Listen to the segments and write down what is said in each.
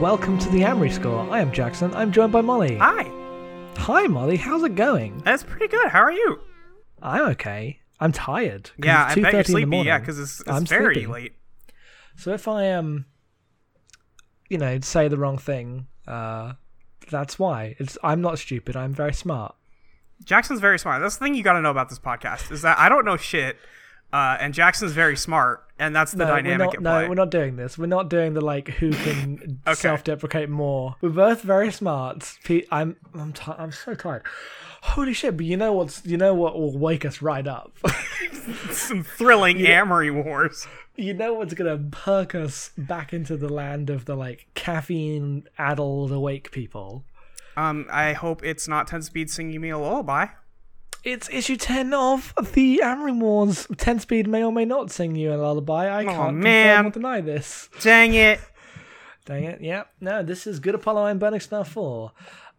Hello, everyone, and welcome to the Amory Score. I am Jackson. I'm joined by Molly. Hi. Hi, Molly. How's it going? That's pretty good. How are you? I'm okay. I'm tired. Yeah, it's I bet 2:30 you're in the sleepy. morning. Yeah, because it's, it's I'm very sleepy. late. So if I um, you know, say the wrong thing, uh, that's why. It's I'm not stupid. I'm very smart. Jackson's very smart. That's the thing you got to know about this podcast is that I don't know shit, uh, and Jackson's very smart, and that's the no, we're dynamic not, at no, we're not doing this. We're not doing the like who can Okay. self-deprecate more. We're both very smart. I'm I'm ti I'm so tired. Holy shit! But you know what's you know what will wake us right up. Some thrilling Amory wars. you know what's gonna perk us back into the land of the like caffeine addled awake people. Um, I hope it's not Ten Speed singing me a lullaby. It's issue ten of the Amory Wars. Ten Speed may or may not sing you a lullaby. I can't man. confirm deny this. Dang it! Dang it! Yep. No, this is Good Apollo I'm Burning Star Four,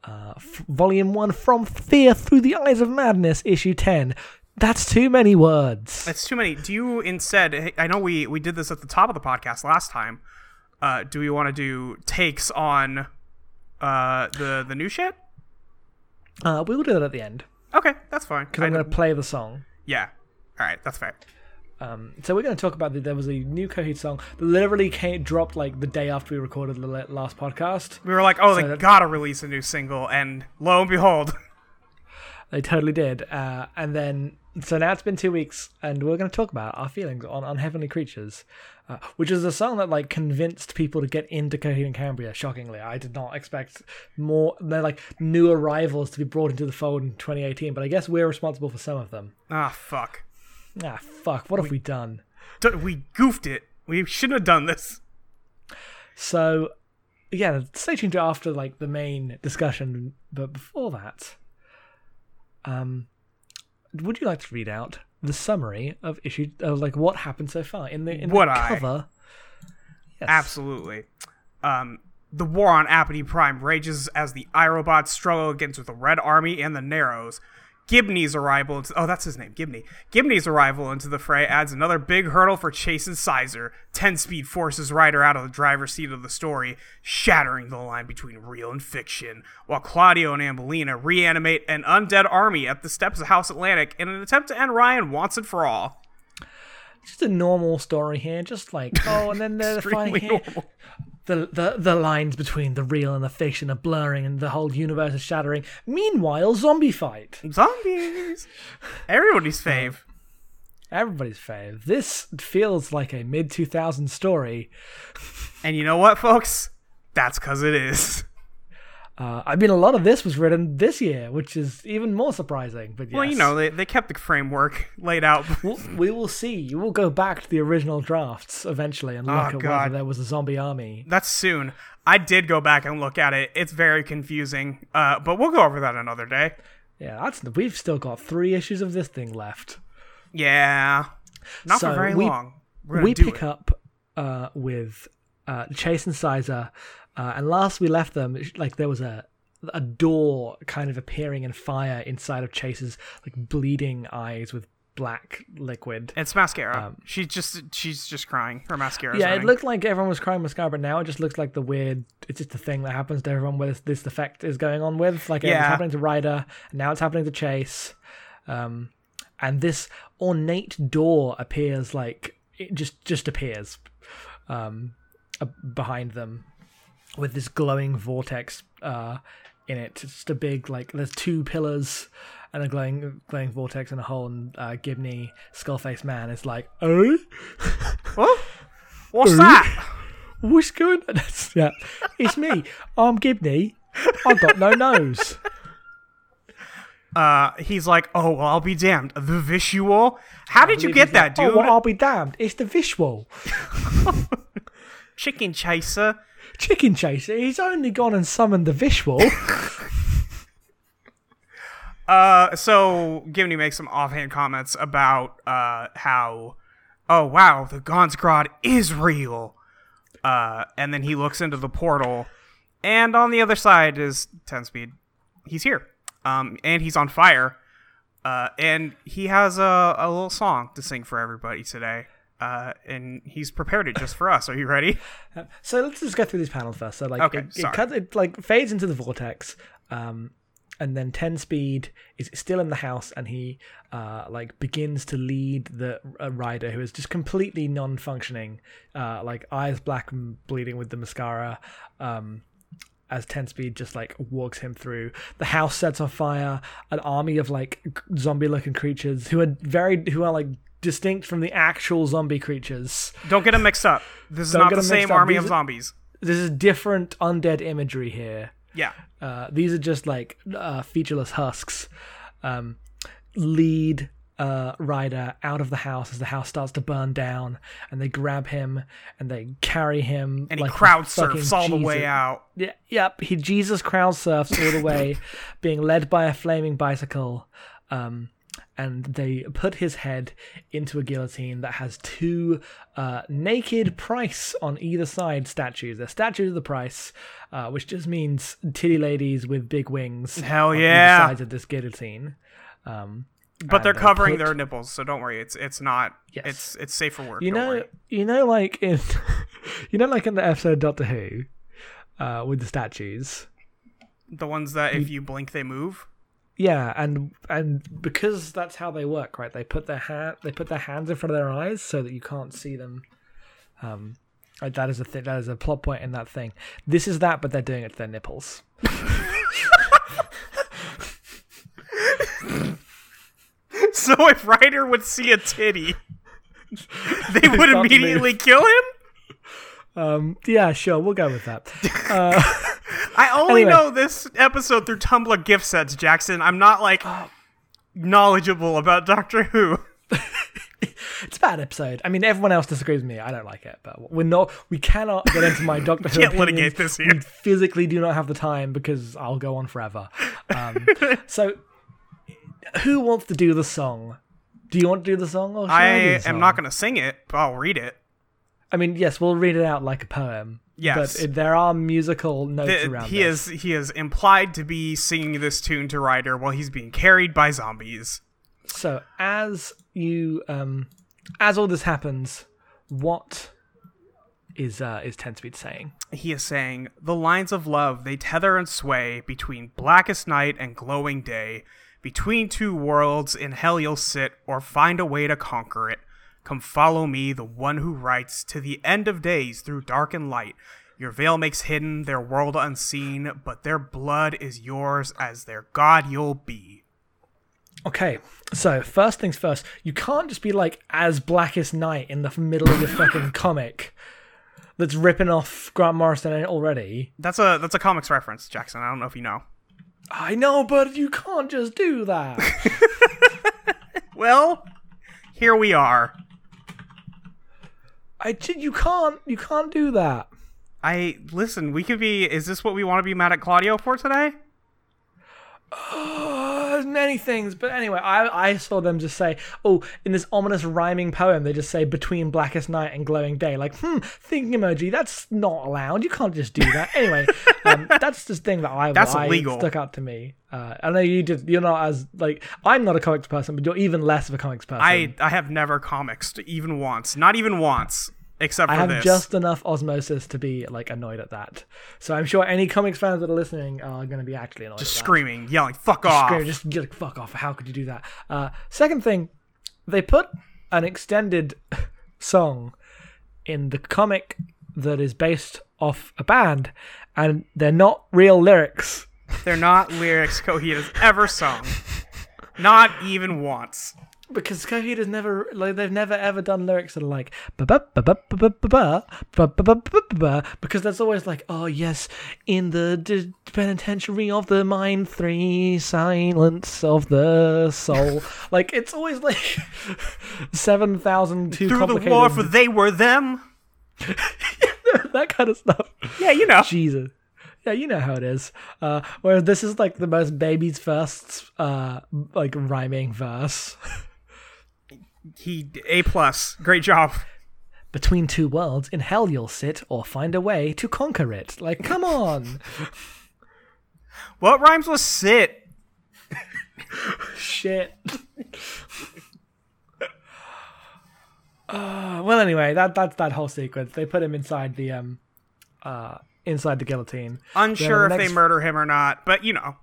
uh, f- Volume One. From Fear Through the Eyes of Madness, Issue Ten. That's too many words. It's too many. Do you instead? I know we we did this at the top of the podcast last time. Uh, do we want to do takes on uh the the new shit? Uh, we will do that at the end Okay, that's fine. because I'm going to play the song. Yeah. All right, that's fair. Um, so we're going to talk about the, there was a new Coheed song that literally came dropped like the day after we recorded the last podcast. We were like, oh, So they that- gotta release a new single, and lo and behold, They totally did. Uh, and then so now it's been two weeks, and we're going to talk about our feelings on on Heavenly Creatures, uh, which is a song that like convinced people to get into Coheed and Cambria. Shockingly, I did not expect more. They're like new arrivals to be brought into the fold in 2018, but I guess we're responsible for some of them. ah, fuck, Ah, fuck! What have we done? D- we goofed it. We shouldn't have done this. So, yeah, stay tuned to after like the main discussion. But before that, um, would you like to read out the summary of issue, of like what happened so far in the in Would the I? cover? Yes. Absolutely. Um, the war on Apathy Prime rages as the Irobots struggle against with the Red Army and the Narrows. Gibney's arrival into oh that's his name Gibney. Gibney's arrival into the fray adds another big hurdle for Chase and Sizer. Ten Speed forces Ryder out of the driver's seat of the story, shattering the line between real and fiction. While Claudio and Ambelina reanimate an undead army at the steps of House Atlantic in an attempt to end Ryan once and for all. Just a normal story here, just like oh, and then they're normal. The, the the lines between the real and the fiction are blurring, and the whole universe is shattering. Meanwhile, zombie fight. Zombies. Everybody's fave. Everybody's fave. This feels like a mid 2000s story. And you know what, folks? That's because it is. Uh, I mean, a lot of this was written this year, which is even more surprising. But yes. Well, you know, they, they kept the framework laid out. We'll- we will see. You will go back to the original drafts eventually and look Oh, at God. whether there was a zombie army. That's soon. I did go back and look at it. It's very confusing, uh, but we'll go over that another day. Yeah, that's we've still got three issues of this thing left. Yeah. Not So for very we- long. We pick it. up uh, with uh, Chase and Sizer, uh, and last we left them, like there was a a door kind of appearing in fire inside of Chase's like bleeding eyes with black liquid. It's mascara. she's just she's just crying. Her mascara. Um, Yeah, it looked like everyone was crying mascara, but now it just looks like the weird. It's just a thing that happens to everyone where this, this effect is going on with. Like it was happening to Ryder, and now it's happening to Chase. Um, and this ornate door appears like it just just appears um, behind them with this glowing vortex uh, in it. It's just a big like there's two pillars and a glowing glowing vortex and a hole. And uh, Gibney, Skullface Man, is like, oh. What? What's that? What's going on? That's- yeah, it's me. I'm Gibney. I've got no nose. Uh, he's like, oh, well, I'll be damned. The visual? How did you get that, dude? Oh, well, I'll be damned. It's the visual. Chicken chaser. Chicken Chaser. He's only gone and summoned the visual. Uh, so Gibney makes some offhand comments about uh how, oh wow, the Gonsgrad is real. Uh, and then he looks into the portal, and on the other side is Ten Speed. He's here. Um, and he's on fire. Uh, and he has a, a little song to sing for everybody today. Uh, and he's prepared it just for us. Are you ready? So let's just go through this panel first. So like Okay, it, it, cuts, it like fades into the vortex, um, and then Ten Speed is still in the house, and he uh, like begins to lead the uh, rider who is just completely non-functioning, uh, like eyes black and bleeding with the mascara. Um, as Ten Speed just like walks him through, the house sets on fire. An army of like zombie-looking creatures who are very who are like distinct from the actual zombie creatures. Don't get them mixed up. This is Don't not the same army These of are- zombies. This is different undead imagery here. Yeah. Uh, these are just like uh, featureless husks. Um, lead uh, Ryder out of the house as the house starts to burn down, and they grab him and they carry him. And he like crowd surfs all the way out. Yeah, yep, he Jesus crowd surfs all the way, being led by a flaming bicycle. Um, and they put his head into a guillotine that has two uh, naked Prise on either side statues. They're statues of the Prise, uh, which just means titty ladies with big wings. Hell on either yeah. sides of this guillotine. Um, But they're they covering put- their nipples, so don't worry. It's it's not. Yes. It's it's safe for work. You don't know, worry. you know, like in, you know, like in the episode Doctor Who, uh, with the statues. the ones that if you blink they move. Yeah, and and because that's how they work, right? They put their hand, they put their hands in front of their eyes so that you can't see them. Um, that is a thing. That is a plot point in that thing. This is that, but they're doing it to their nipples. So if Ryder would see a titty, they would immediately kill him. Um, yeah, sure, we'll go with that. Uh, I only Anyway. know this episode through Tumblr gift sets, Jackson. I'm not like knowledgeable about Doctor Who. it's a bad episode. I mean, everyone else disagrees with me. I don't like it, but we're not. We cannot get into my Doctor Who. Can't opinions. litigate this here. We physically do not have the time because I'll go on forever. Um, so, who wants to do the song? Do you want to do the song? Or I I, the am not going to sing it, but I'll read it. I mean, yes, we'll read it out like a poem. Yes. but there are musical notes The- around he this. is he is implied to be singing this tune to Ryder while he's being carried by zombies. So as you um as all this happens, what is uh is Ten Speed saying? He is saying, The lines of love, they tether and sway between blackest night and glowing day. Between two worlds, in hell you'll sit, or find a way to conquer it. Come follow me, the one who writes, to the end of days through dark and light. Your veil makes hidden, their world unseen, but their blood is yours, as their god you'll be. Okay, so first things first, you can't just be like as Blackest Night in the middle of your fucking comic that's ripping off Grant Morrison already. That's a that's a comics reference, Jackson. I don't know if you know. I know, but you can't just do that. Well, here we are. I ju- you can't you can't do that. I listen, we could be is this what we want to be mad at Claudio for today? Oh, there's many things, but anyway, I I saw them just say, oh, in this ominous rhyming poem, they just say between blackest night and glowing day. Like, hmm, thinking emoji. That's not allowed. You can't just do that. Anyway, um, that's the thing that I That's I illegal. stuck out to me. Uh, I know you did. You're not as like I'm not a comics person, but you're even less of a comics person. I I have never comicsed even once, not even once, except for I have this. just enough osmosis to be like annoyed at that. So I'm sure any comics fans that are listening are going to be actually annoyed. just at that. screaming, yelling, "Fuck off!" Scream, just get like, fuck off. How could you do that? Uh, second thing, they put an extended song in the comic that is based off a band, and they're not real lyrics. They're not lyrics Coheed has ever sung, not even once because Coheed never like they've never ever done lyrics that are like because that's always like oh yes in the d- penitentiary of the mind three silence of the soul like it's always like seven thousand two through the war for they were them that kind of stuff yeah you know Jesus yeah, you know how it is. Uh, whereas this is like the most baby's first, uh, like rhyming verse. He a plus, great job. between two worlds, in hell you'll sit or find a way to conquer it. Like, come on. What rhymes with sit? Shit. Uh, well, anyway, that that's that whole sequence. They put him inside the um, uh, inside the guillotine. Unsure the if next- they murder him or not, but you know.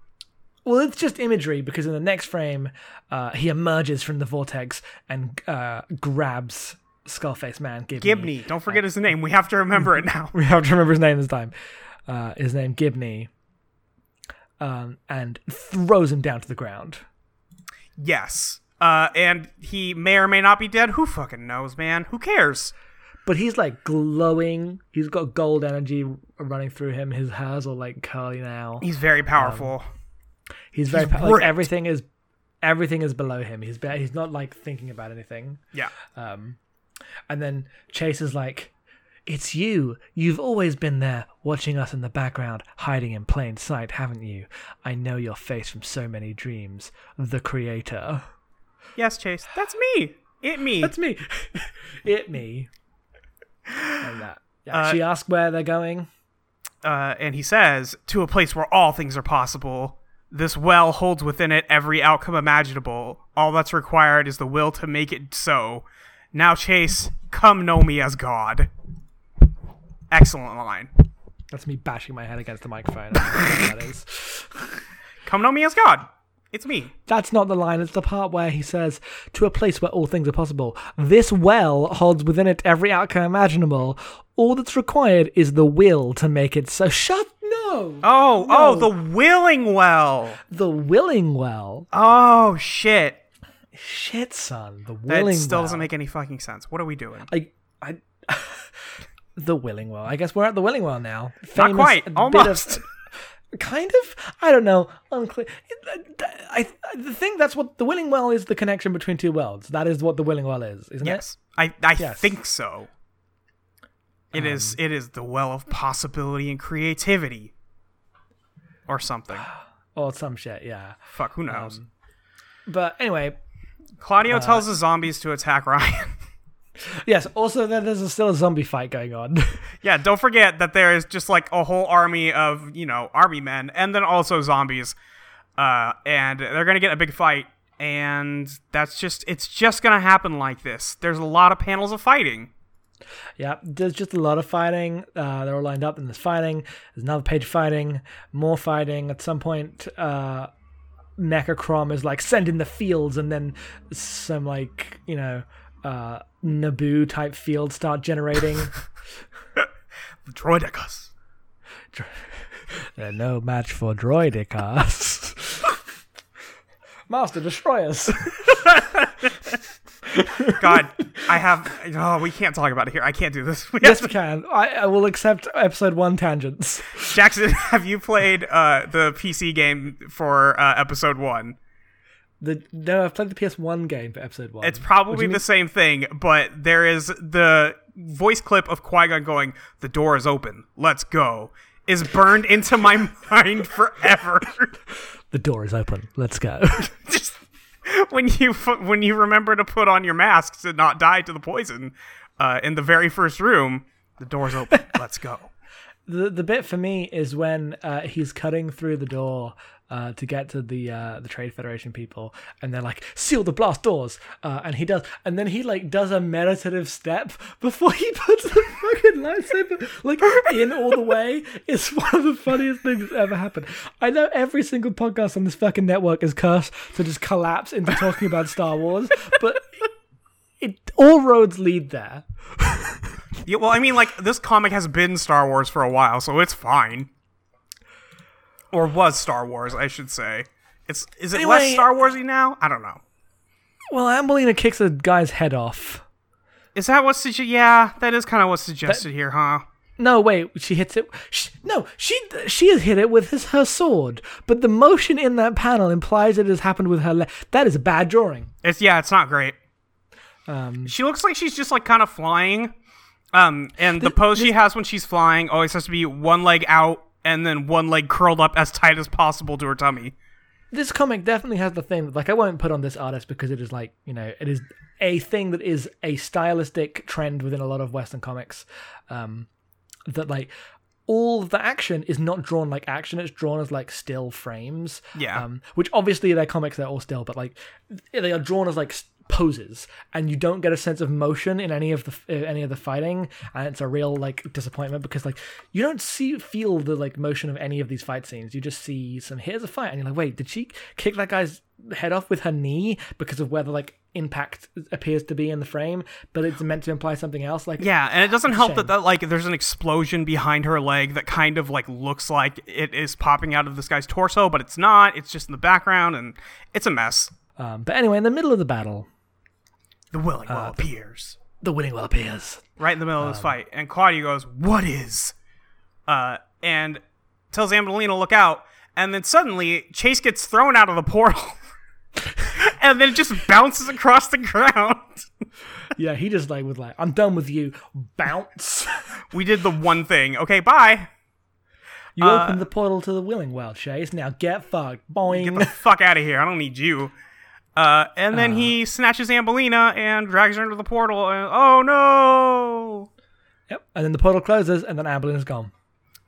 Well, it's just imagery because in the next frame, uh, he emerges from the vortex and uh, grabs Skullface Man Gibney. Gibney, don't forget his name. We have to remember it now. We have to remember his name this time. Uh, his name Gibney, um, and throws him down to the ground. Yes. Uh, and he may or may not be dead. Who fucking knows, man? Who cares? But he's like glowing. He's got gold energy running through him. His hair's all like curly now. He's very powerful. He's very he's like everything is everything is below him. He's be- he's not like thinking about anything. yeah. Um, and then Chase is like, "It's you. You've always been there, watching us in the background, hiding in plain sight, haven't you? I know your face from so many dreams. The Creator. Yes, Chase. That's me. It me. That's me. it me. And that. Yeah. Uh, she asks where they're going. uh, and he says, to a place where all things are possible. This well holds within it every outcome imaginable. All that's required is the will to make it so. Now, Chase, come know me as God. Excellent line. That's me bashing my head against the microphone. I don't know what that is. Come know me as God. It's me. That's not the line. It's the part where he says, "To a place where all things are possible. This well holds within it every outcome imaginable. All that's required is the will to make it so." Shut no. Oh, No. oh, the willing well. The willing well. Oh, shit. Shit, son. The willing well. That still well. doesn't make any fucking sense. What are we doing? I. I. the willing well. I guess we're at the willing well now. Not Famous quite. bit of- Almost. Kind of i don't know unclear I, I the thing that's what the willing well is the connection between two worlds that is what the willing well is isn't it? yes. I, I Yes. think so. It is. It is the well of possibility and creativity. Or something. it or some shit yeah Fuck, who knows? Um, but anyway Claudio tells the zombies to attack Ryan. yes also there- there's a, still a zombie fight going on yeah, don't forget that there is just like a whole army of, you know, army men and then also zombies. Uh, and they're going to get a big fight. And that's just, it's just going to happen like this. There's a lot of panels of fighting. yeah there's just a lot of fighting uh, they're all lined up and there's fighting there's another page of fighting more fighting at some point uh Mechacrom is like send in the fields and then some like you know uh Naboo type fields start generating Droidicus. They're no match for Droidicus. Master destroyers. God, I have. Oh, we can't talk about it here. I can't do this. We yes, have we can. I, I will accept episode one tangents. Jackson, have you played uh, the PC game for uh, episode one? The no, I've played the PS1 game for episode one. It's probably the mean? same thing, but there is the voice clip of Qui Gon going, "The door is open. Let's go." Is burned into my mind forever. the door is open. Let's go. Just when you when you remember to put on your mask to not die to the poison uh, in the very first room, the door's open. Let's go. the the bit for me is when uh, he's cutting through the door uh, to get to the uh, the Trade Federation people, and they're like, "Seal the blast doors," uh, and he does, and then he like does a meditative step before he puts the fucking lightsaber like in all the way. It's one of the funniest things that's ever happened. I know every single podcast on this fucking network is cursed to just collapse into talking about Star Wars, but. It all roads lead there. Yeah, well, I mean, like this comic has been Star Wars for a while, so it's fine. Or was Star Wars, I should say. It's is it less Star Warsy now? I don't know. Well, Ambelina kicks a guy's head off. Is that what's suggested? Yeah, that is kind of what's suggested here, huh? No, wait, she hits it. Sh no, she she has hit it with his, her sword, but the motion in that panel implies it has happened with her. Le- that is a bad drawing. It's yeah, it's not great. Um, She looks like she's just like kind of flying. Um, and the pose she has when she's flying always has to be one leg out and then one leg curled up as tight as possible to her tummy. this comic definitely has the thing. That like, I won't put on this artist because it is like you know, it is a thing that is a stylistic trend within a lot of Western comics. Um, that like all the action is not drawn like action; it's drawn as like still frames. Yeah. Um, which obviously they're comics; they're all still, but like they are drawn as like poses and you don't get a sense of motion in any of the uh, any of the fighting and it's a real like disappointment because like you don't see feel the like motion of any of these fight scenes you just see some here's a fight and you're like wait did she kick that guy's head off with her knee because of where the like impact appears to be in the frame but it's meant to imply something else like Yeah, and it doesn't help shame. that, that like there's an explosion behind her leg that kind of like looks like it is popping out of this guy's torso, but it's not. It's just in the background, and it's a mess. um, but anyway in the middle of the battle The willing Uh, well appears the winning will appears right in the middle of Um, this fight, and Claudio goes, "What is?" Uh, and tells Ambelina to look out, and then suddenly Chase gets thrown out of the portal, and then it just bounces across the ground. yeah he just like was like i'm done with you bounce we did the one thing. Okay, bye. you Uh, opened the portal to the willing world chase now get fucked boing Get the fuck out of here. I don't need you. Uh, and then he snatches Ambelina and drags her into the portal. And oh no! Yep. And then the portal closes, and then Amberlin is gone.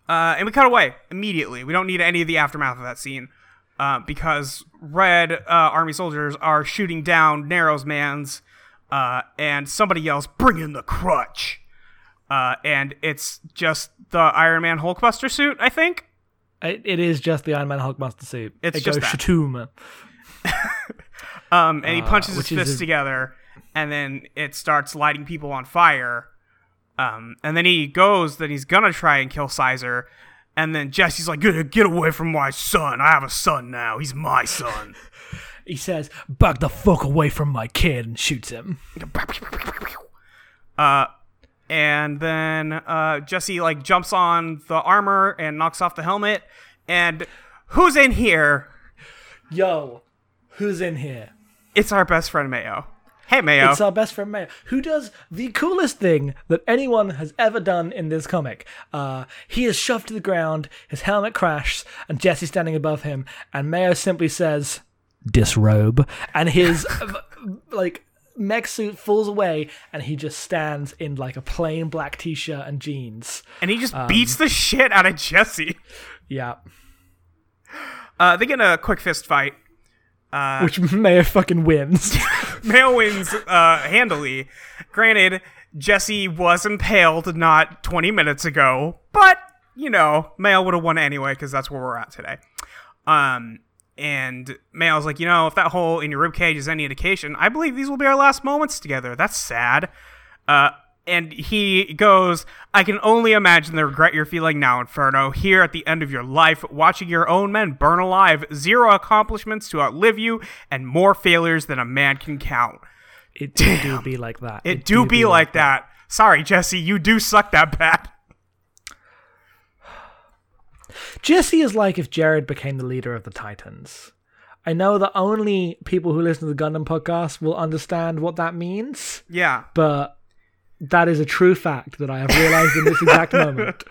Uh, and we cut away immediately. We don't need any of the aftermath of that scene uh, because red uh, army soldiers are shooting down Narrows man's, uh, and somebody yells, "Bring in the crutch!" Uh, and it's just the Iron Man Hulkbuster suit, I think. It, it is just the Iron Man Hulkbuster suit. It's it just goes that. Um, and he punches his which fists a- together, and then it starts lighting people on fire. Um, and then he goes that he's gonna try and kill Sizer, and then Jesse's like, "Get get away from my son! I have a son now. He's my son." He says, "Back the fuck away from my kid," and shoots him. uh, and then uh, Jesse like jumps on the armor and knocks off the helmet. And who's in here? Yo, who's in here? It's our best friend Mayo. Hey Mayo. It's our best friend Mayo, who does the coolest thing that anyone has ever done in this comic. Uh, he is shoved to the ground, his helmet crashes, and Jesse's standing above him, and Mayo simply says, "Disrobe," and his like mech suit falls away, and he just stands in like a plain black t-shirt and jeans. and he just um, beats the shit out of Jesse. Yeah, Uh, they get in a quick fist fight. Which Mayo fucking wins. Mayo wins uh, handily. Granted, Jesse was impaled not 20 minutes ago, but you know, Mayo would have won anyway because that's where we're at today. Um, and Mayo's like, you know, if that hole in your ribcage is any indication, I believe these will be our last moments together. That's sad. Uh, and he goes, I can only imagine the regret you're feeling now, Inferno, here at the end of your life, watching your own men burn alive, zero accomplishments to outlive you, and more failures than a man can count. It do be like that. It, do, be, like that. Sorry, Jesse, you do suck that bad. Jesse is like if Jared became the leader of the Titans. I know that only people who listen to the Gundam podcast will understand what that means, Yeah. but that is a true fact that I have realized in this exact moment.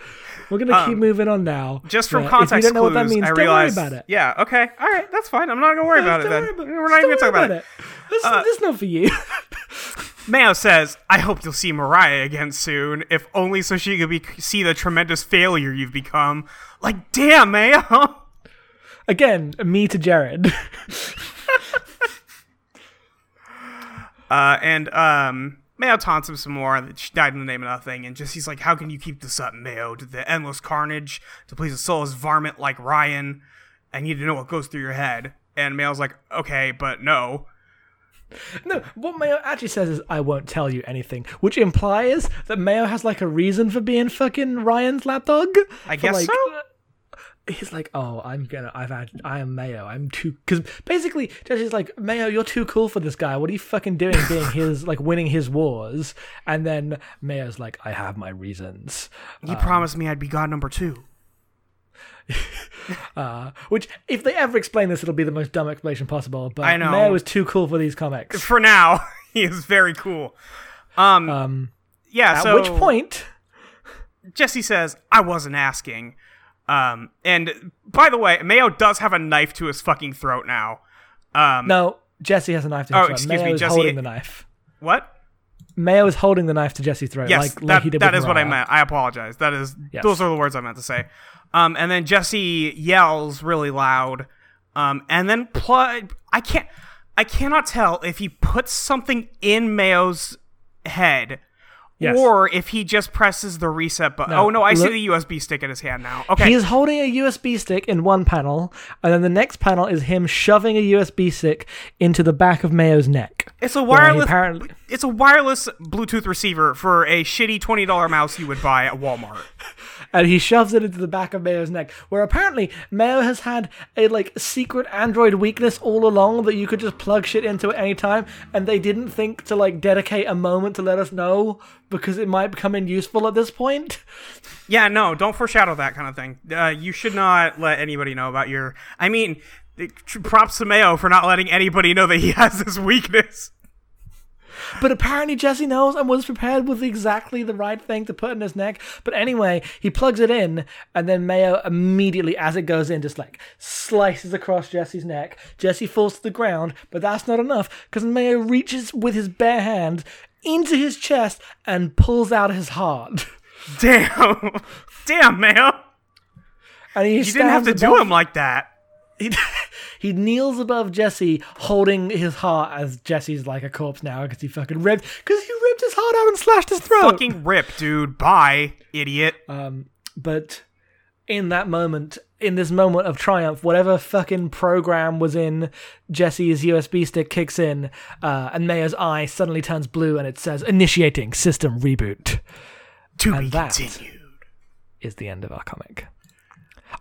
We're gonna keep moving on now. Um, Just from context if you don't know what that means, I don't worry about it. Yeah. Okay. All right. That's fine. I'm not gonna worry about it then. about- We're not even gonna talk worry about it. This, Uh, this is not for you. Mayo says, "I hope you'll see Mariah again soon, if only so she could be see the tremendous failure you've become." Like, damn, Mayo. Again, me to Jared. Uh, and um, Mayo taunts him some more that she died in the name of nothing. And just he's like, "How can you keep this up, Mayo? To the endless carnage, to please a soulless varmint like Ryan. I need to know what goes through your head." And Mayo's like, "Okay, but no." No, what Mayo actually says is, "I won't tell you anything," which implies that Mayo has like a reason for being fucking Ryan's lapdog. I guess like, so. He's like, "Oh, I'm gonna, I've had, I am Mayo. I'm too." Because basically, Jesse's like, "Mayo, you're too cool for this guy. What are you fucking doing, being his, like, winning his wars?" And then Mayo's like, "I have my reasons." He promised me I'd be God number two. Uh, which, if they ever explain this, it'll be the most dumb explanation possible. But I know. Mayo is too cool for these comics. For now, he is very cool. Um, Um, yeah. at so which point, Jesse says, "I wasn't asking." Um, and by the way, Mayo does have a knife to his fucking throat now. Um, no, Jesse has a knife to Oh, his throat. excuse Mayo me, is Jesse- holding the knife. what? Mayo is holding the knife to Jesse's throat, Yes, like, that, like that what I meant. I apologize. That is Yes. those are the words I meant to say. Um, and then Jesse yells really loud. Um, and then pl- I can't. I cannot tell if he puts something in Mayo's head Yes. or if he just presses the reset button. No, oh no, I see the USB stick in his hand now. Okay. He is holding a USB stick in one panel, and then the next panel is him shoving a USB stick into the back of Mayo's neck. It's a wireless. apparently- It's a wireless Bluetooth receiver for a shitty twenty dollar mouse you would buy at Walmart. and he shoves it into the back of Mayo's neck, where apparently Mayo has had a like secret Android weakness all along that you could just plug shit into at any time, and they didn't think to like dedicate a moment to let us know because it might become in useful at this point. Yeah, no, don't foreshadow that kind of thing. Uh, you should not let anybody know about your. I mean, props to Mayo for not letting anybody know that he has this weakness. But apparently Jesse knows and was prepared with exactly the right thing to put in his neck. But anyway, he plugs it in, and then Mayo immediately, as it goes in, just like slices across Jesse's neck. Jesse falls to the ground, but that's not enough because Mayo reaches with his bare hand into his chest and pulls out his heart. Damn, damn, Mayo. And he You didn't have to do him like that. He, he kneels above Jesse, holding his heart as Jesse's like a corpse now because he fucking ripped because he ripped his heart out and slashed his throat. Fucking rip, dude. Bye, idiot. Um, but in that moment, in this moment of triumph, whatever fucking program was in Jesse's USB stick kicks in, uh, and Mayo's eye suddenly turns blue and it says initiating system reboot. to and be that- continued. Is the end of our comic.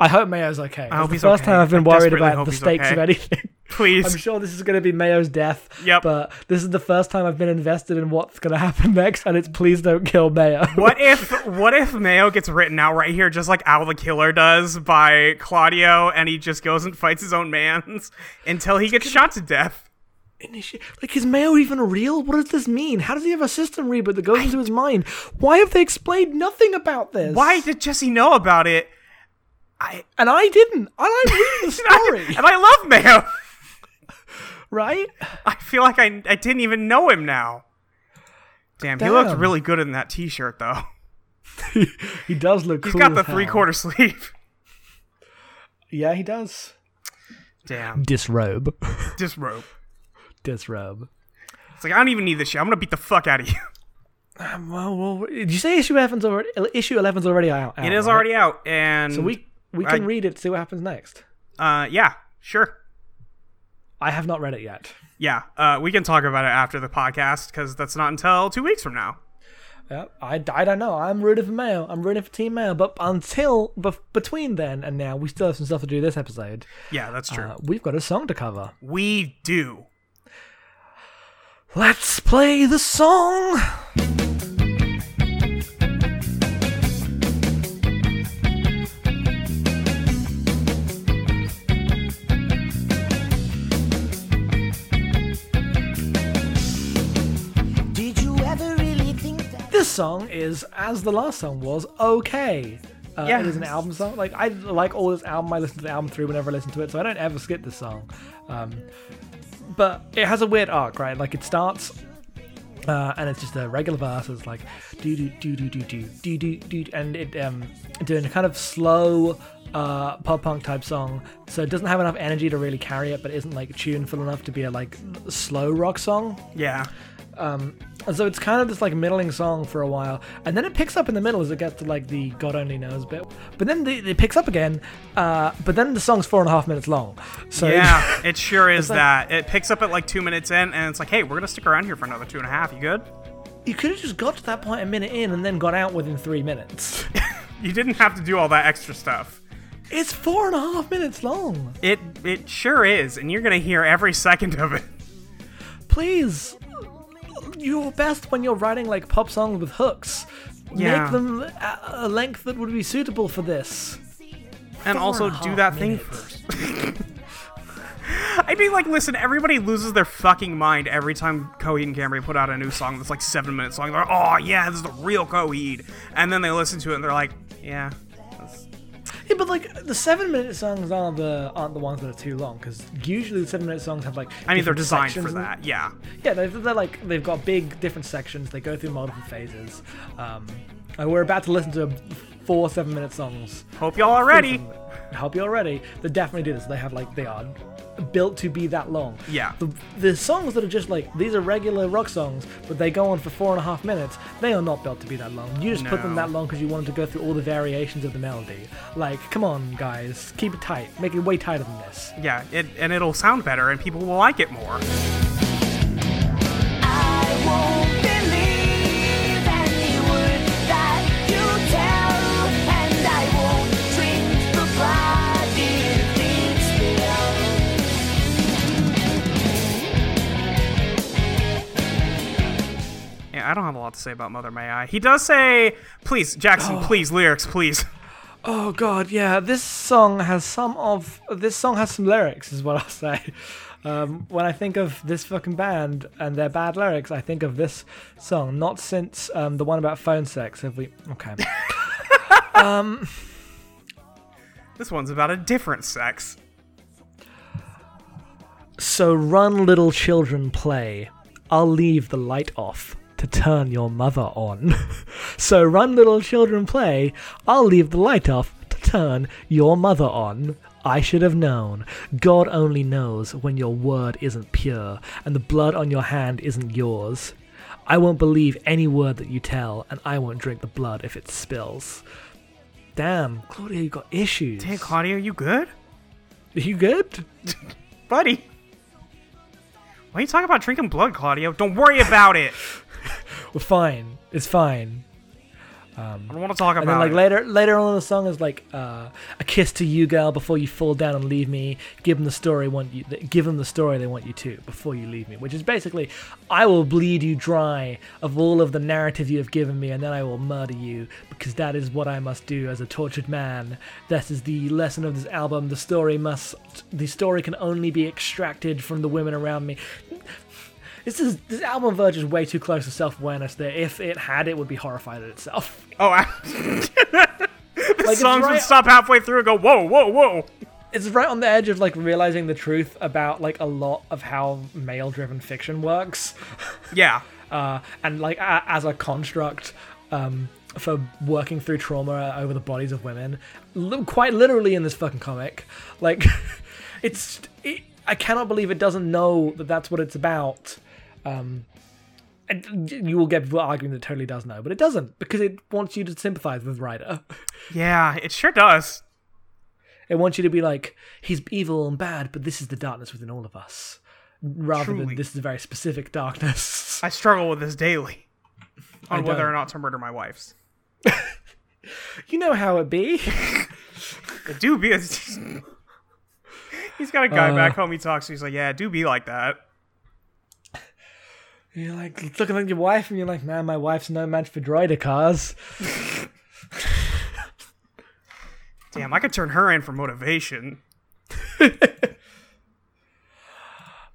I hope Mayo's okay. It's hope the first okay. time I've been I worried about the stakes okay. of anything. Please. I'm sure this is going to be Mayo's death. Yep. But this is the first time I've been invested in what's going to happen next, and it's please don't kill Mayo. What if what if Mayo gets written out right here, just like Al the Killer does by Claudio, and he just goes and fights his own mans until he gets shot to death? Initi- Like, is Mayo even real? What does this mean? How does he have a system reboot that goes into his mind? Why have they explained nothing about this? Why did Jesse know about it? I And I didn't. And I'm reading the story, and I love Mayo. right? I feel like I I didn't even know him now. Damn, he looks Damn. really good in that T-shirt though. He does look He's cool. got the three quarter sleeve. Yeah, he does. Damn, Disrobe. disrobe. Disrobe. It's like I don't even need this shit. I'm gonna beat the fuck out of you. Um, well, well, did you say issue 11's already? Issue 11's already out. It is right? already out, and So we we I- can read it. See what happens next. uh, yeah, sure. I have not read it yet. Yeah, uh, we can talk about it after the podcast because that's not until two weeks from now. Yeah, I, I don't know. I'm rooting for Mayo. I'm rooting for Team Mayo. But until between then and now, we still have some stuff to do this episode. Yeah, that's true. Uh, we've got a song to cover. we do. Let's play the song. Song is, as the last song was, okay. Uh, Yeah. It is an album song. Like I like all this album. I listen to the album through whenever I listen to it, so I don't ever skip this song. Um, but it has a weird arc, right? Like it starts uh, and it's just a regular verse. It's like do do do do do do do do do, and it um doing a kind of slow uh pop punk type song. So it doesn't have enough energy to really carry it, but isn't like tuneful enough to be a like slow rock song. Yeah. And so it's kind of this like middling song for a while, and then it picks up in the middle as it gets to like the God only knows bit. But then the, it picks up again. Uh, but then the song's four and a half minutes long. So Yeah, it sure is like- that. It picks up at like two minutes in, and it's like, hey, we're gonna stick around here for another two and a half. You good? you could have just got to that point a minute in and then got out within three minutes. You didn't have to do all that extra stuff. it's four and a half minutes long. It it sure is, and you're gonna hear every second of it. Please, your best when you're writing like pop songs with hooks. Yeah. Make them a, a length that would be suitable for this. And Four also and do half that thing first. I mean, like, listen, everybody loses their fucking mind every time Coheed and Cambria put out a new song that's like seven minutes long. They're like, oh, yeah, this is the real Coheed. And then they listen to it and they're like, yeah. But like the seven minute songs aren't the aren't the ones that are too long because usually the seven minute songs have like I mean, they're designed for that, yeah. Yeah, they're, they're like they've got big different sections. They go through multiple phases. Um, and we're about to listen to four seven minute songs. Hope y'all are ready. Hope y'all ready. They definitely do this. They have like they are built to be that long. Yeah. The, the songs that are just like these are regular rock songs, but they go on for four and a half minutes. They are not built to be that long. You just put them that long because you wanted to go through all the variations of the melody. Like, come on, guys, keep it tight. Make it way tighter than this. Yeah, it, and it'll sound better, and people will like it more. I don't have a lot to say about Mother May I. He does say, please, Jackson, please, lyrics, please. Oh god, yeah. This song has some of this song has some lyrics, is what I'll say. Um, when I think of this fucking band and their bad lyrics, I think of this song. Not since um, the one about phone sex have we. Okay. um, This one's about a different sex. So run, little children, play. I'll leave the light off to turn your mother on. so run, little children, play. I'll leave the light off to turn your mother on. I should have known. God only knows when your word isn't pure and the blood on your hand isn't yours. I won't believe any word that you tell, and I won't drink the blood if it spills. Damn, Claudio, you got issues. Hey, Claudio, are you good? Are you good? Buddy. Why are you talking about drinking blood, Claudio? Don't worry about it. We're fine. It's fine. I don't want to talk about. And then like it. later later on in the song is like uh, a kiss to you, girl, before you fall down and leave me. Give them the story want you. Give them the story they want you to before you leave me. Which is basically, I will bleed you dry of all of the narrative you have given me, and then I will murder you because that is what I must do as a tortured man. That is the lesson of this album. The story must. The story can only be extracted from the women around me. This is this album verges way too close to self awareness. That if it had, it would be horrified at itself. Oh, I- the it's songs right- would stop halfway through and go, whoa, whoa, whoa. it's right on the edge of like realizing the truth about like a lot of how male driven fiction works Yeah. uh, and like a- as a construct um, for working through trauma over the bodies of women Li- quite literally in this fucking comic like it's it, i cannot believe it doesn't know that that's what it's about um, and you will get people arguing that it totally does know but it doesn't because it wants you to sympathize with ryder Yeah, it sure does. It wants you to be like, he's evil and bad, but this is the darkness within all of us. Rather Truly. than this is a very specific darkness. I struggle with this daily. On whether or not to murder my wives. you know how it be. It do be. He's got a guy Uh. back home he talks to. He's like, yeah, do be like that. You're like looking at your wife and you're like, man, my wife's no match for Droidicus. Damn, I could turn her in for motivation.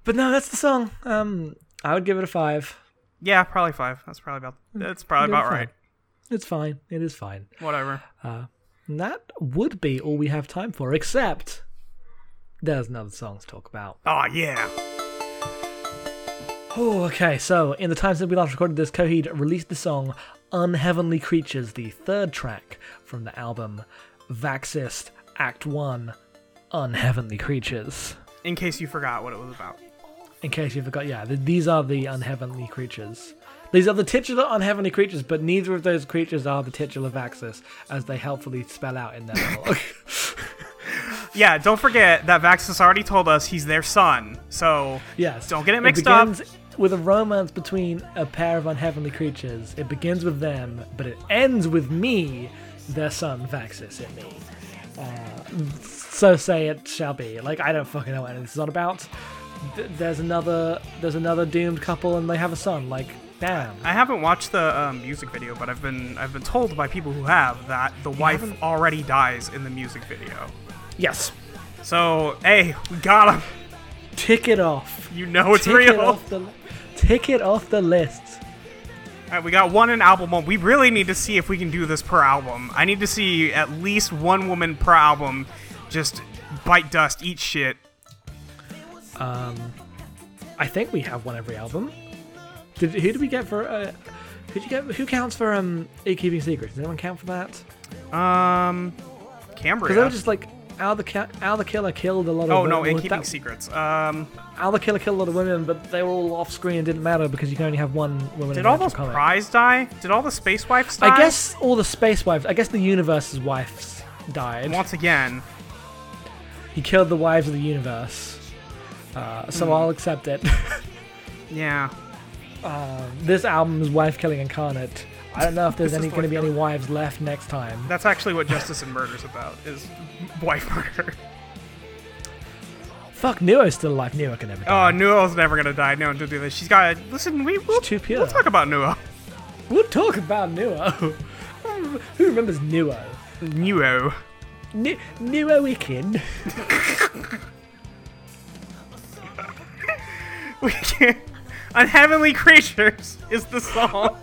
But no, that's the song. Um, I would give it a five. Yeah, probably five. That's probably about. That's probably Give it a about right. It's fine. It is fine. Whatever. And that would be all we have time for, except there's another song to talk about. Oh yeah. Oh, okay. So, in the time since we last recorded this, Coheed released the song Unheavenly Creatures, the third track from the album Vaxis Act 1 Unheavenly Creatures. In case you forgot what it was about. In case you forgot, yeah, th- these are the unheavenly creatures. These are the titular unheavenly creatures, but neither of those creatures are the titular Vaxis, as they helpfully spell out in their monologue. Yeah, don't forget that Vaxis already told us he's their son. So yes. Don't get it mixed up. begins with a romance between a pair of unheavenly creatures. It begins with them, but it ends with me, their son Vaxis, in me. Uh, so say it shall be. Like I don't fucking know what this is on about. Th- There's another, there's another doomed couple, and they have a son. Like, damn. I haven't watched the um, music video, but I've been I've been told by people who have that the wife haven't? already dies in the music video. Yes. So hey, we got him. Tick it off. You know it's tick real. It off the, tick it off the list. All right, we got one in album. one. We really need to see if we can do this per album. I need to see at least one woman per album just bite dust, eat shit. Um, I think we have one every album. Did who did we get for? Uh, who did you get? Who counts for um A keeping secrets? Does anyone count for that? Um, Because Cambria. they were just like Al the Ki- Al the Killer killed a lot of. oh no, women. That- keeping secrets. Um, Al the Killer killed a lot of women, but they were all off screen and didn't matter because you can only have one woman. did the all those comic. Prise die? Did all the space wives die? I guess all the space wives. I guess the universe's wives died. once again. He killed the wives of the universe. Uh, so Hmm. I'll accept it. Yeah. this album's wife killing incarnate. I don't know if there's any going to be any wives left next time. That's actually what Justice and Murder's about, is wife murder. Fuck, Newo's still alive. Newo can never Oh, die. Newo's never gonna die. No, don't do this. She's got. Listen, we we'll, too pure. we'll talk about Newo. We'll talk about Newo. Who remembers Newo? Newo. Nu- Newo Ikkin. We can't. Unheavenly creatures is the song.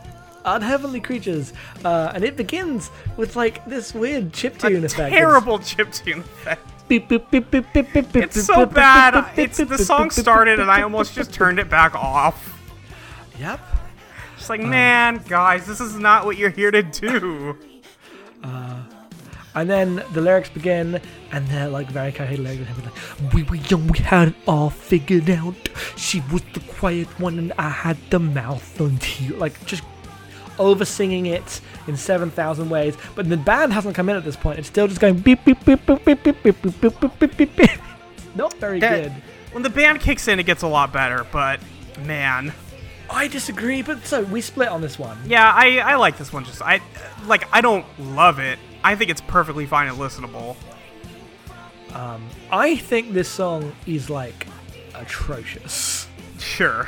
Unheavenly creatures. Uh, and it begins with like this weird chiptune A effect. terrible chiptune effect. Beep, beep, beep, beep, beep, beep, It's so bad. It's the song started and I almost just turned it back off. Yep. Just like, man, guys, this is not what you're here to do. And then the lyrics begin, and they're like very coherent lyrics. and Like, we were young, we had it all figured out. She was the quiet one, and I had the mouth until like just over singing it in seven thousand ways. But the band hasn't come in at this point. It's still just going beep beep beep beep beep beep beep beep beep beep beep beep. beep. Not very That- good. When the band kicks in, it gets a lot better, but man. I disagree, but so we split on this one. Yeah, I, I like this one. Just I like I don't love it. I think it's perfectly fine and listenable. I think this song is like atrocious. Sure.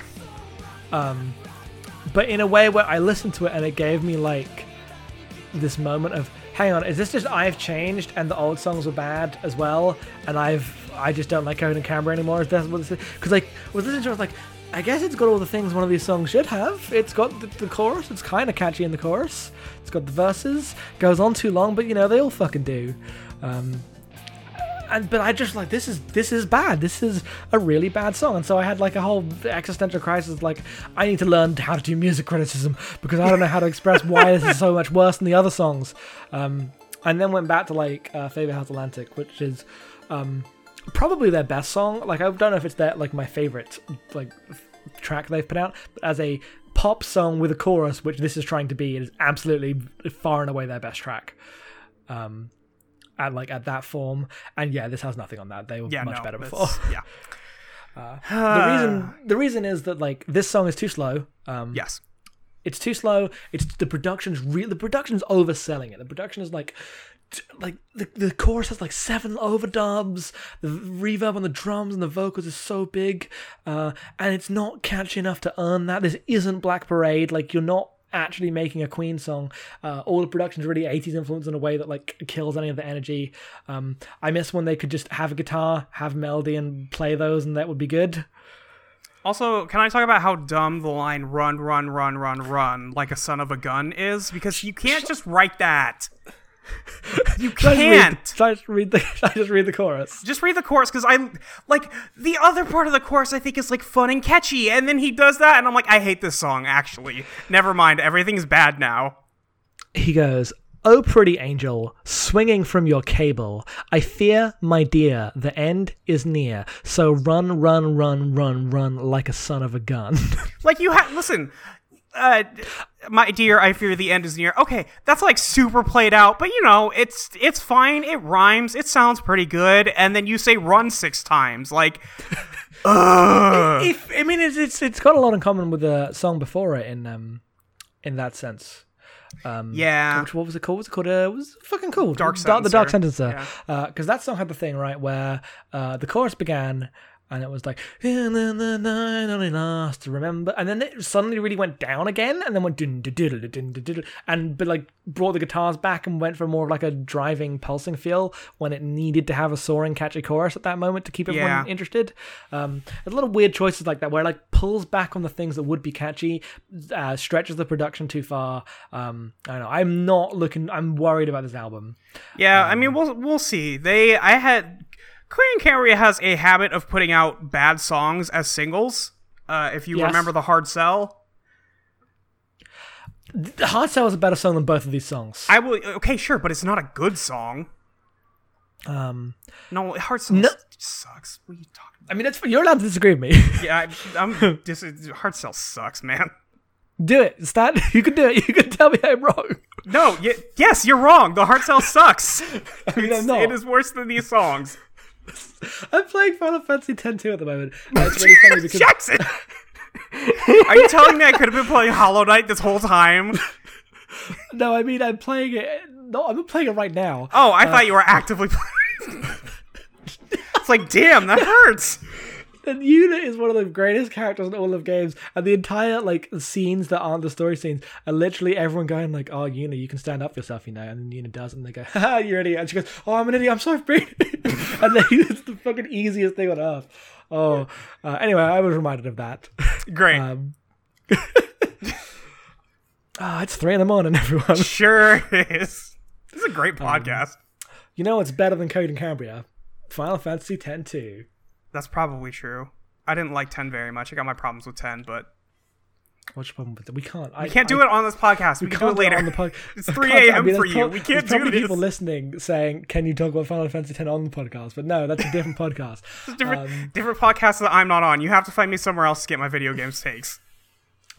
But in a way where I listened to it and it gave me like this moment of hang on is this just I've changed and the old songs were bad as well and I've I just don't like Coheed and Cambria anymore? Is that what this is? Because like I was listening to it I was like I guess it's got all the things one of these songs should have. It's got the, the chorus it's kind of catchy in the chorus. It's got the verses goes on too long but you know they all fucking do. Um but I just like this is this is bad. This is a really bad song, and so I had like a whole existential crisis. Like I need to learn how to do music criticism because I don't know how to express why this is so much worse than the other songs. Um, and then went back to like uh, Favor House Atlantic, which is um, probably their best song. Like I don't know if it's their like my favorite like track they've put out, but as a pop song with a chorus, which this is trying to be, it is absolutely far and away their best track. Um, at like at that form, and yeah, this has nothing on that. They were Yeah, much no, better before. Yeah. the reason the reason is that like this song is too slow. Um, Yes. it's too slow. It's the production's real. The production's overselling it. The production is like, t- like the the chorus has like seven overdubs. The reverb on the drums and the vocals is so big, uh, and it's not catchy enough to earn that. This isn't Black Parade. Like you're not actually making a Queen song. Uh, all the production's really 80s influence in a way that like kills any of the energy. Um, I miss when they could just have a guitar, have melody, and play those, and that would be good. Also, can I talk about how dumb the line "run, run, run, run, run" like a son of a gun is? Because you can't just write that. You Should I just read- can't. Should I just read the? Should I just read the chorus? Just read the chorus because I like the other part of the chorus. I think is like fun and catchy, and then he does that, and I'm like, I hate this song. Actually, never mind. Everything's bad now. He goes, "Oh, pretty angel, swinging from your cable, I fear, my dear, the end is near. So run, run, run, run, run like a son of a gun." Like you have listen, uh, my dear, I fear the end is near. Okay, that's like super played out, but you know, it's it's fine. It rhymes. It sounds pretty good. And then you say run six times, like, ugh. if I mean, it's, it's it's got a lot in common with the song before it in um in that sense. Um, Yeah. Which what was it called? What was it called? Uh, it was fucking cool. Dark the Dark Sentencer. Because that song had the thing right where uh, the chorus began. And it was like, and then only lasts to remember. And then it suddenly really went down again, and then went dun, dun, and but like brought the guitars back and went for more of like a driving, pulsing feel when it needed to have a soaring, catchy chorus at that moment to keep everyone Yeah. interested. Um, there's a lot of weird choices like that where it, like pulls back on the things that would be catchy, uh, stretches the production too far. Um, I don't know. I'm not looking. I'm worried about this album. Yeah, I mean, we'll we'll see. They, I had Queen Carrie has a habit of putting out bad songs as singles. Uh, if you Yes. remember the hard sell, The Hard Sell is a better song than both of these songs. I will. Okay, sure, but it's not a good song. Um, No, Hard Sell No. sucks. What are you talking? About? I mean, it's, you're allowed to disagree with me. Yeah, I, I'm just Hard Sell sucks, man. do it, Stan. You can do it. You can tell me I'm wrong. No, y- yes, you're wrong. The Hard Sell sucks. I mean, I'm not. It is worse than these songs. I'm playing Final Fantasy X-2 at the moment. And it's really funny because Jackson. Are you telling me I could have been playing Hollow Knight this whole time? no, I mean I'm playing it. No, I'm playing it right now. Oh, I thought uh, you were actively playing. it's like, damn, that hurts. And Yuna is one of the greatest characters in all of games, and the entire like scenes that aren't the story scenes are literally everyone going like, "Oh, Yuna, you can stand up for yourself, you know," and then Yuna does, and they go, "Ha, you're an idiot," and she goes, "Oh, I'm an idiot. I'm for being," and then it's the fucking easiest thing on earth. Oh, uh, anyway, I was reminded of that. Great. Um, Ah, it's three in the morning, everyone. sure is. This is a great Um, podcast. You know what's better than Coheed and Cambria? Final Fantasy X 2. That's probably true. I didn't like 10 very much. I got my problems with 10, but What's your problem with it? We can't. we can't do it on this podcast. We, can do it later. on the pod- It's 3 can't- I a.m. mean, for you. pro- We can't do this. people listening saying, "Can you talk about Final Fantasy X on the podcast?" But no, that's a different podcast. different, Um, different podcasts that I'm not on. You have to find me somewhere else to get my video games takes.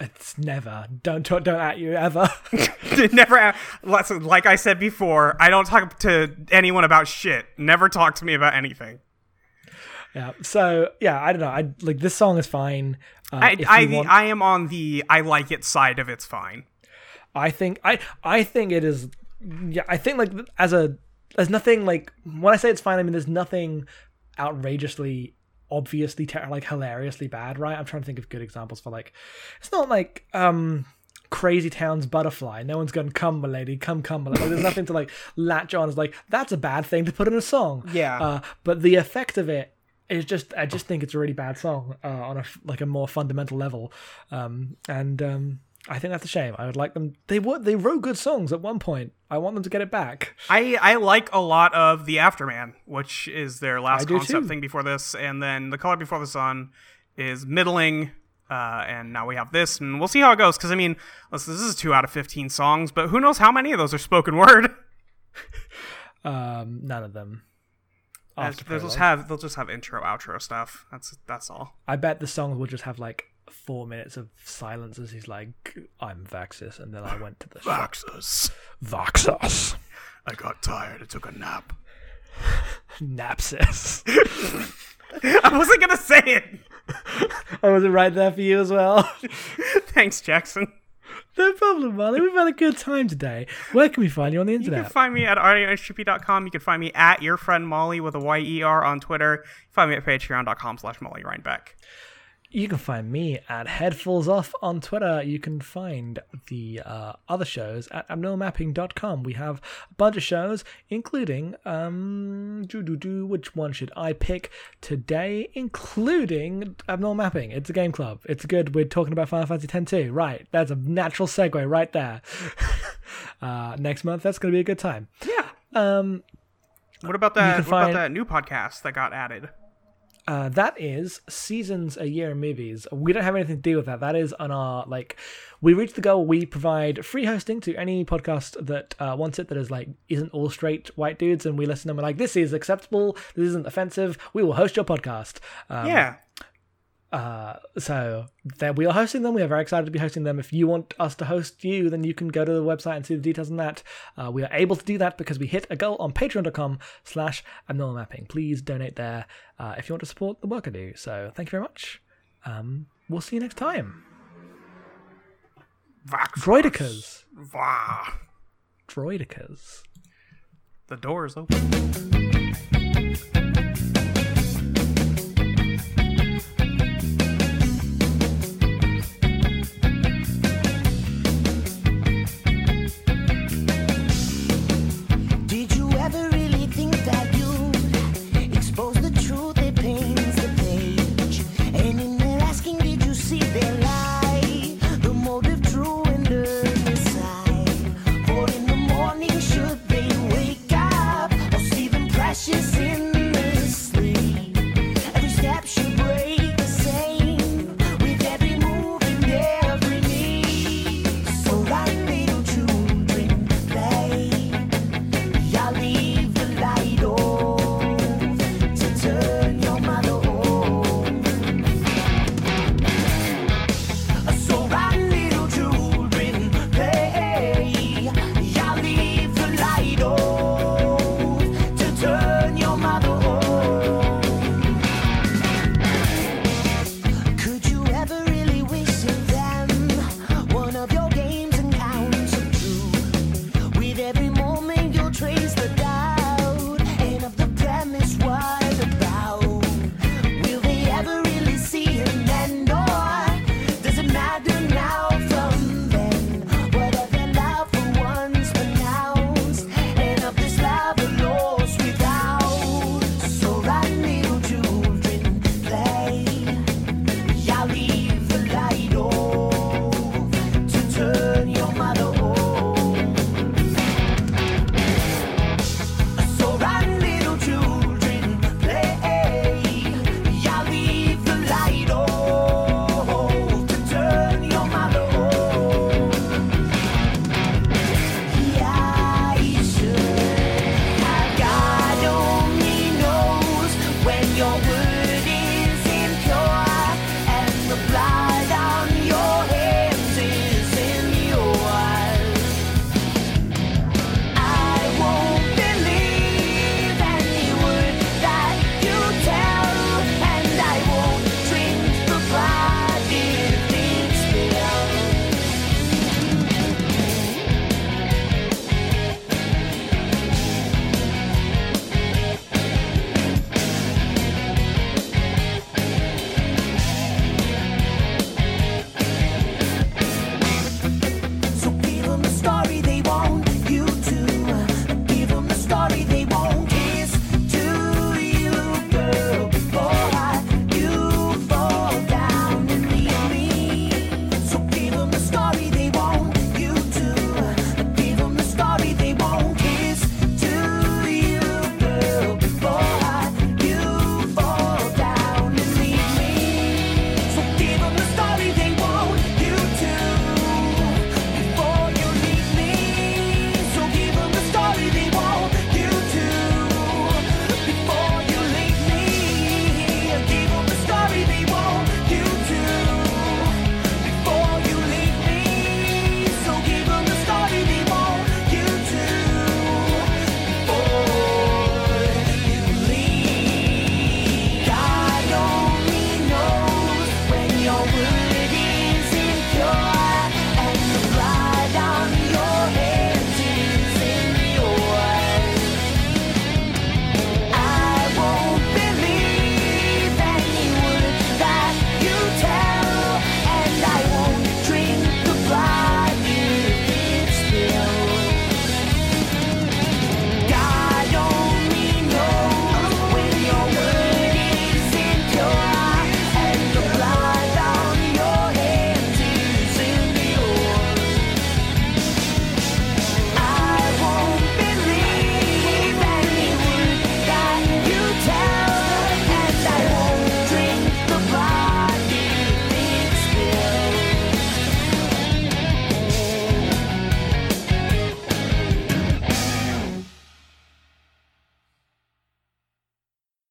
it's never. Don't talk. Don't at you ever. Never. Like I said before, I don't talk to anyone about shit. Never talk to me about anything. yeah. So yeah, I don't know. I like this song is fine. Uh, I, I, want- I am on the I like it side of it's fine. I think I I think it is. Yeah, I think like as a there's nothing like when I say it's fine. I mean there's nothing outrageously, obviously, ter- like hilariously bad. Right? I'm trying to think of good examples for like. It's not like um. Crazy Town's butterfly. No one's gonna come, my lady, come, come, my lady. Like, there's nothing to like latch on. It's like that's a bad thing to put in a song. Yeah. Uh, but the effect of it is just, I just think it's a really bad song uh, on a like a more fundamental level. Um, and um, I think that's a shame. I would like them. They were they wrote good songs at one point. I want them to get it back. I, I like a lot of the Afterman, which is their last concept too. thing before this, and then the color before the sun is middling. Uh, and now we have this, and we'll see how it goes. Because I mean, listen, this is two out of fifteen songs, but who knows how many of those are spoken word? Um, none of them. They'll just have they'll just have intro, outro stuff. That's that's all. I bet the songs will just have like four minutes of silence as he's like, "I'm Vaxis," and then I went to the shop. Vaxis. I got tired. I took a nap. Napsis. I wasn't gonna say it. I was it right there for you as well. Thanks, Jackson. No problem, Molly. We've had a good time today. Where can we find you on the internet? You can find me at audioinstrp.com. You can find me at your friend Molly with a Y-E-R on Twitter. You can find me at patreon.com slash Molly Reinbeck. You can find me at Headfalls Off on Twitter. You can find the uh, other shows at abnormalmapping.com. We have a bunch of shows, including um. Which one should I pick today? Including Abnormal Mapping. It's a game club. It's good. We're talking about Final Fantasy X too. Right. That's a natural segue right there. uh, next month, that's going to be a good time. Yeah. Um, What about that? What about that new podcast that got added? Uh, that is seasons a year movies. We don't have anything to do with that. That is on our like. We reach the goal. We provide free hosting to any podcast that uh, wants it. That is like isn't all straight white dudes, and we listen to we're like this is acceptable. This isn't offensive. We will host your podcast. Um, yeah. Uh, so we are hosting them. We are very excited to be hosting them. If you want us to host you, then you can go to the website and see the details on that. Uh, we are able to do that because we hit a goal on patreon.com slash abnormal mapping. Please donate there uh, if you want to support the work I do. So thank you very much. Um, we'll see you next time. Droidicus. Vah. Droidicus. The door is open.